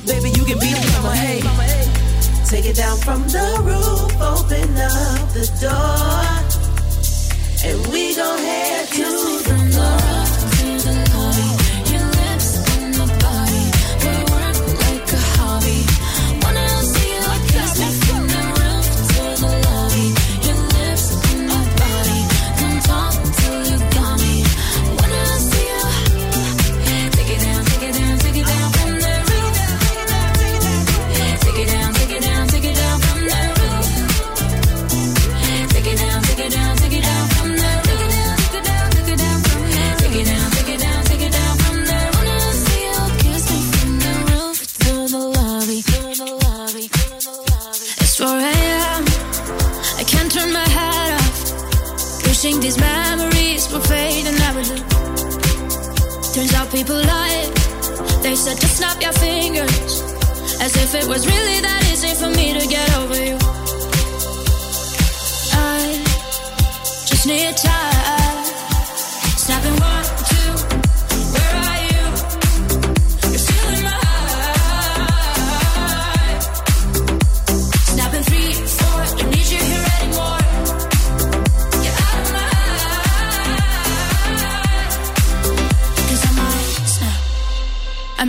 up, baby, you can be the mama. Hey, take it down from the roof, open up the door, and we gon' head to the floor. people lied. They said to snap your fingers, as if it was really that easy for me to get over you. I just need time.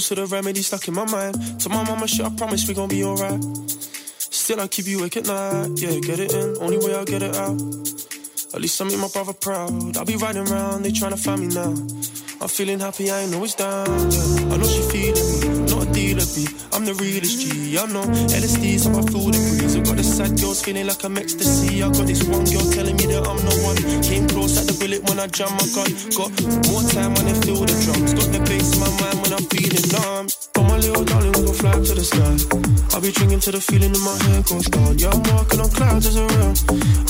levels to the remedy stuck in my mind. To my mama shit, I promise we gon' be alright. Still, I keep you awake at night. Yeah, get it in, only way I'll get it out. At least I make my brother proud. I'll be riding around, they tryna find me now. I'm feeling happy, I ain't always down. Yeah. I know she feeling me. I'm the realest G. I know LSD's so I feel the breeze. I got the sad girls feeling like I'm ecstasy. I got this one girl telling me that I'm the one. Came close at the bullet when I jam my gun. Got more time when I feel the drums. Got the bass in my mind when I'm feeling numb. Little oh, darling, we gon' fly to the sky. I'll be drinking to the feeling in my head goes down. Yeah, I'm walking on clouds as around.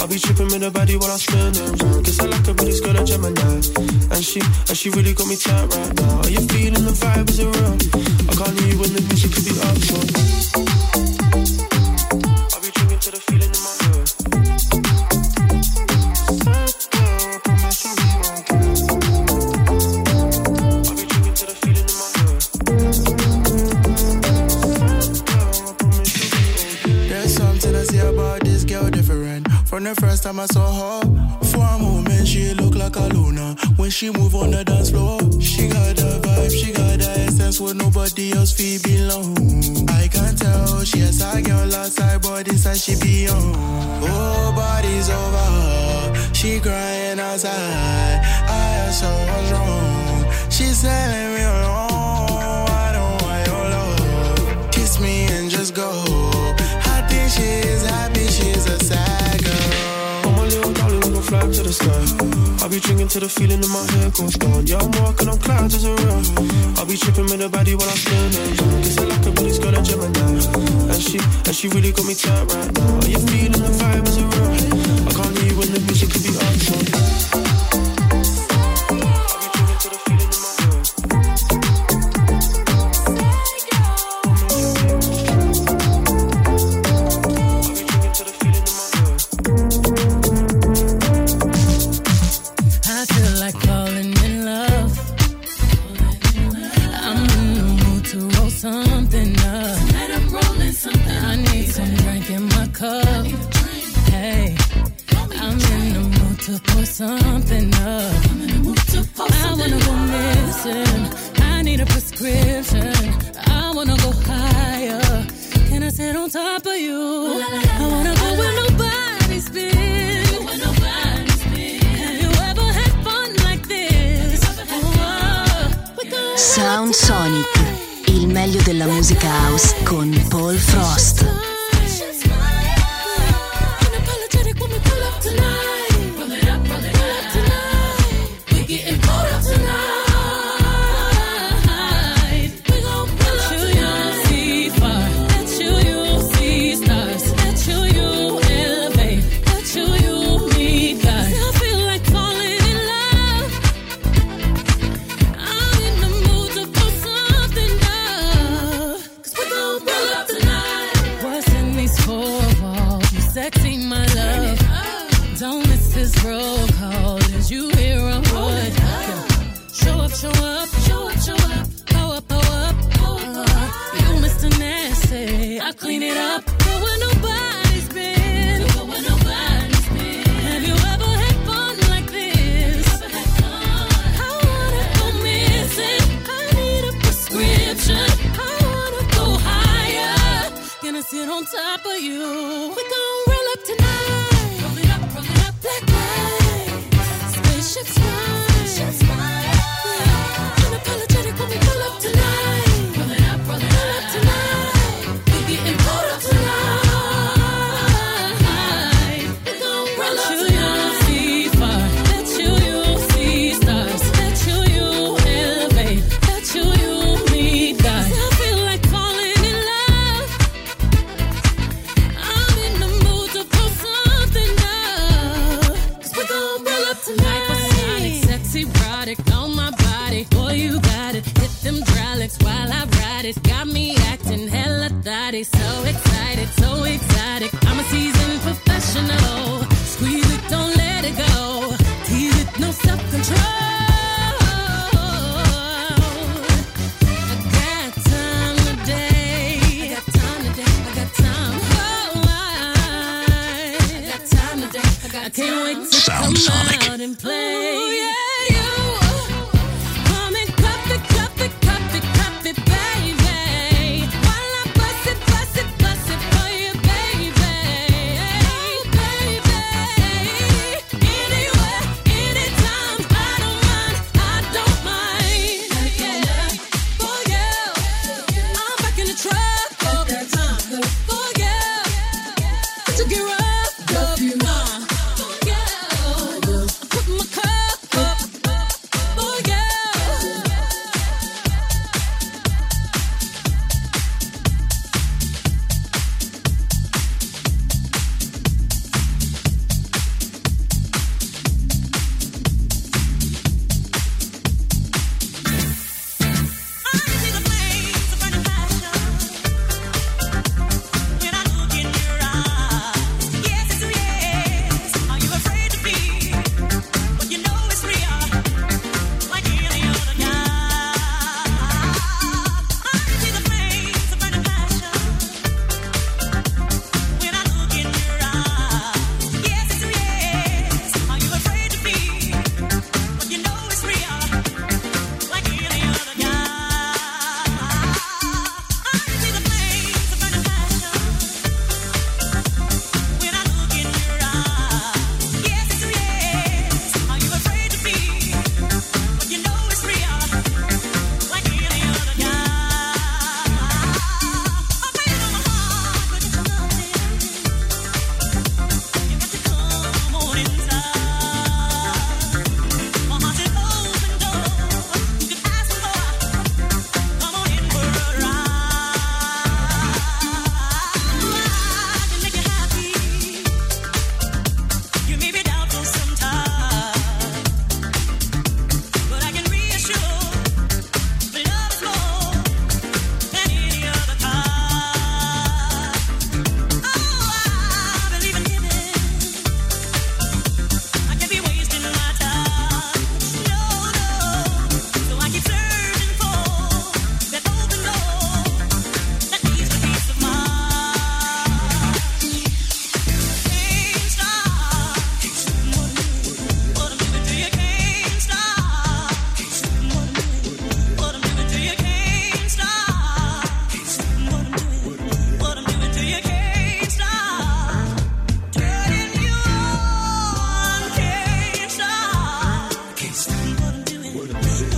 I'll be tripping with the body while I spin them. Guess I like her, but it's got a Gemini. And she, and she really got me tight right now. Are you feeling the vibe? Is it real? I can't hear you when the music could be up. So. From the first time I saw her, for a moment she looked like a Luna. When she move on the dance floor, she got the vibe, she got the essence where nobody else feel belong. I can tell she has a girl outside, but inside she be on. Oh, body's over her, she crying outside. I asked her what's wrong, she's telling me alone. The sky. I'll be drinking to the feeling in my head goes down. Yeah, I'm walking on clouds as a around. I'll be tripping with the body while I'm it. Guess I like but it's got a Gemini. And she, and she really got me tight right now. Are you feeling the vibe as around? I can't hear you when the music could be up.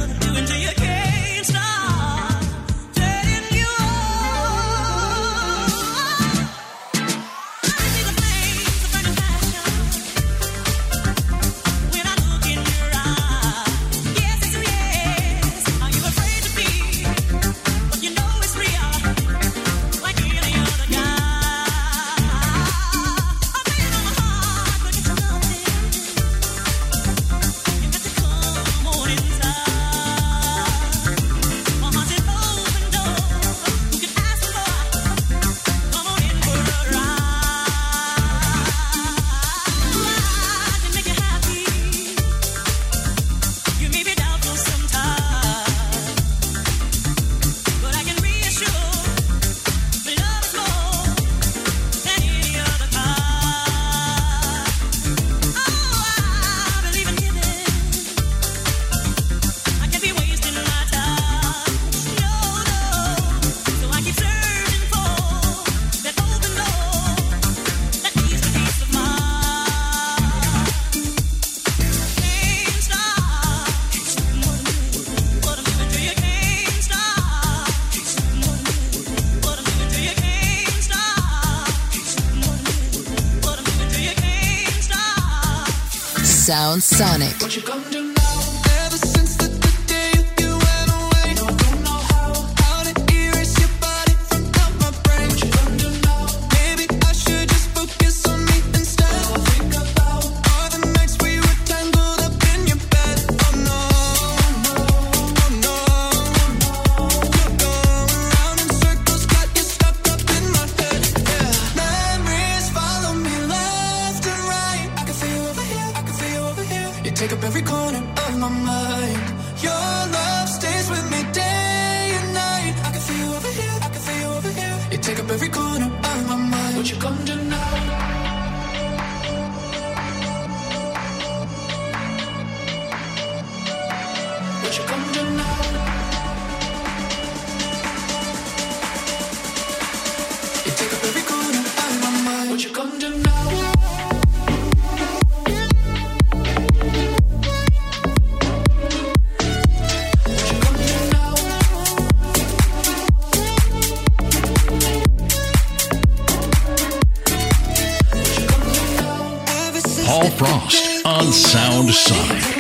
do. Sound Sonic. take up every corner of my mind. Your love stays with me day and night. I can feel you over here, I can feel you over here. You take up every corner of my mind. Would you come to now? Sound Sonic.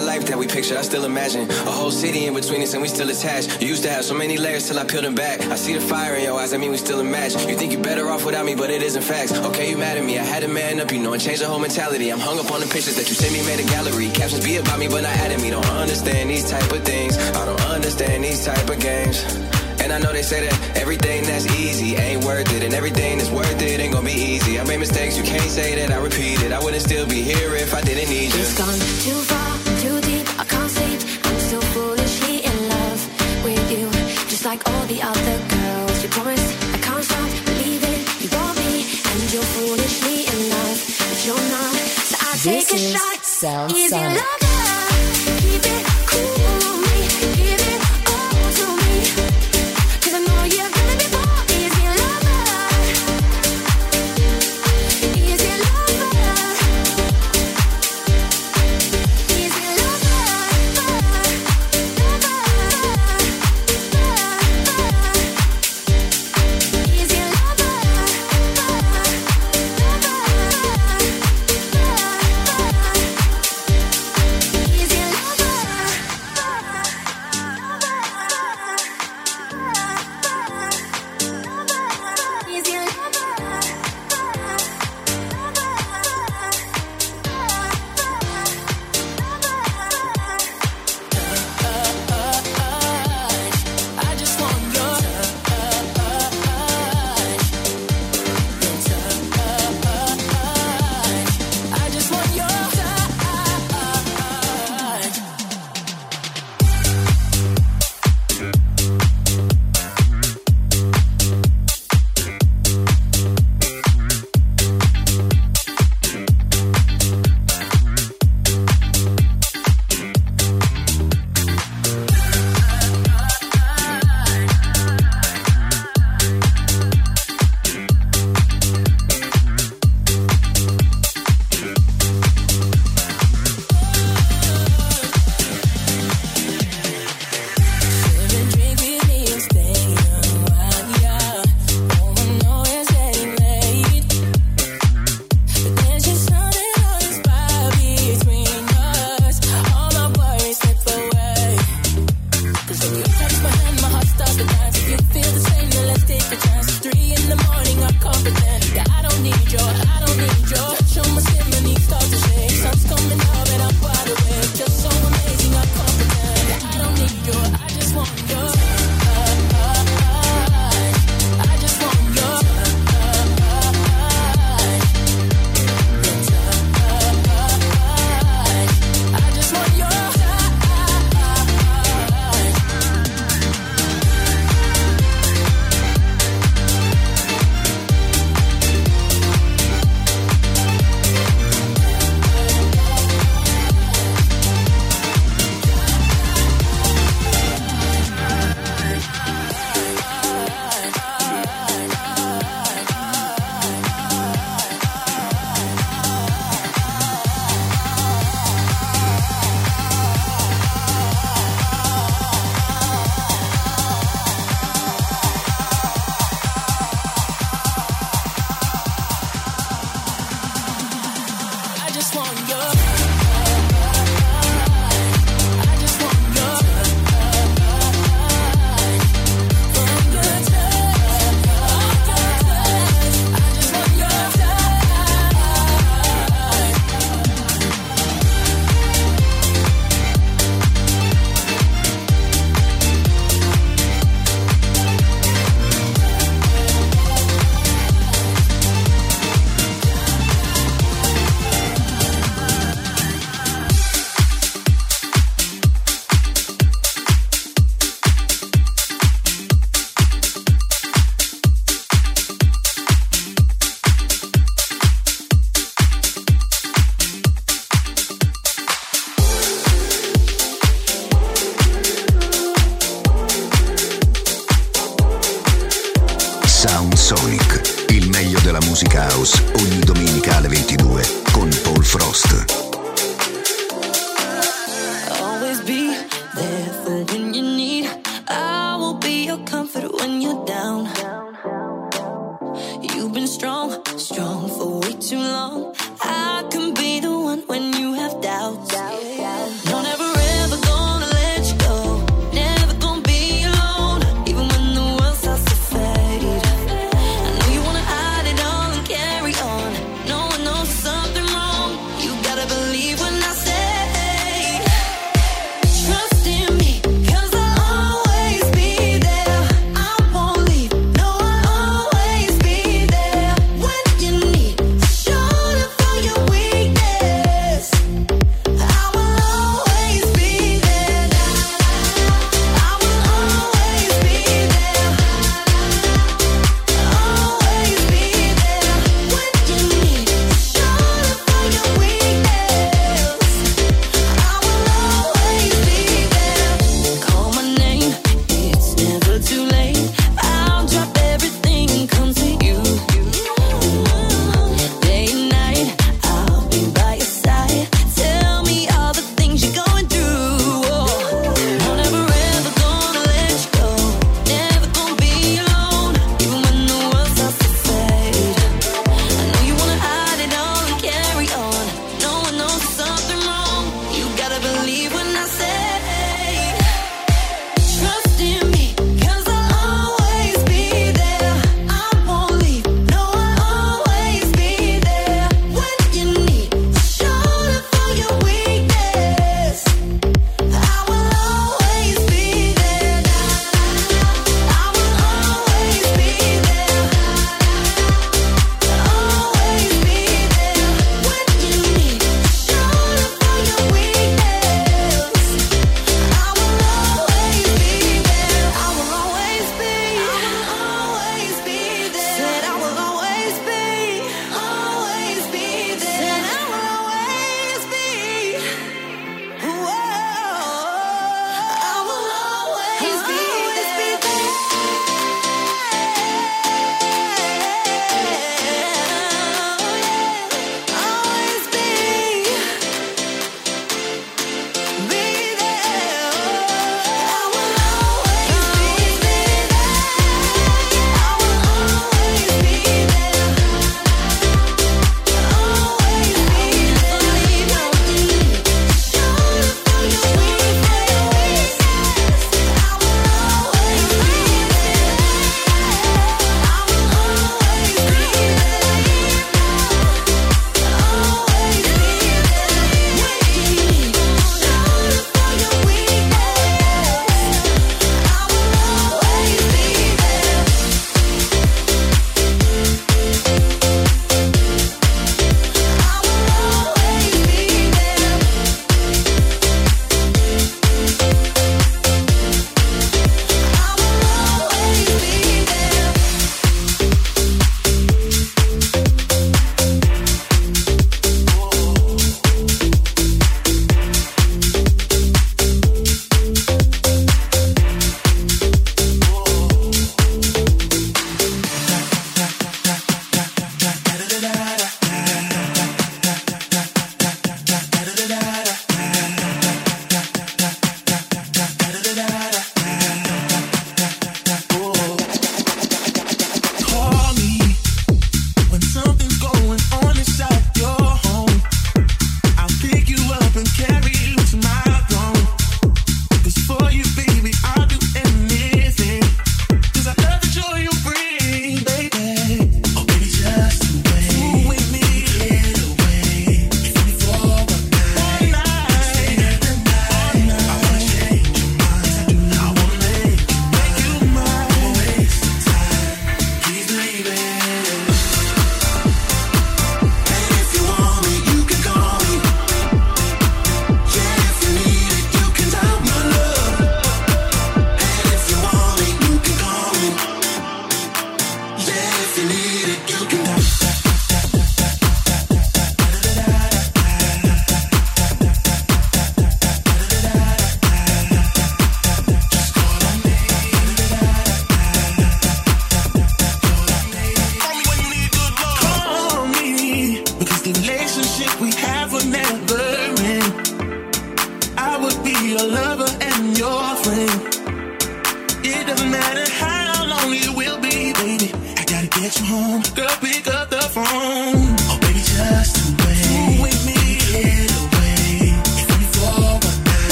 that life that we picture, I still imagine. A whole city in between us and we still attached. You used to have so many layers till I peeled them back. I see the fire in your eyes, I mean we still a match. You think you're better off without me, but it isn't facts. Okay, you mad at me, I had to man up, you know, and change the whole mentality. I'm hung up on the pictures that you sent me, made a gallery. Captions be about me, but not at me. Don't understand these type of things. I don't understand these type of games. And I know they say that everything that's easy ain't worth it, and everything that's worth it ain't gonna be easy. I made mistakes, you can't say that I repeat it. I wouldn't still be here if I didn't need you. It's gone too far. like all the other girls. You promised I can't stop believing you want me, and you're foolishly in love, but you're not. So I this take a shot. Easy love.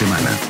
semana.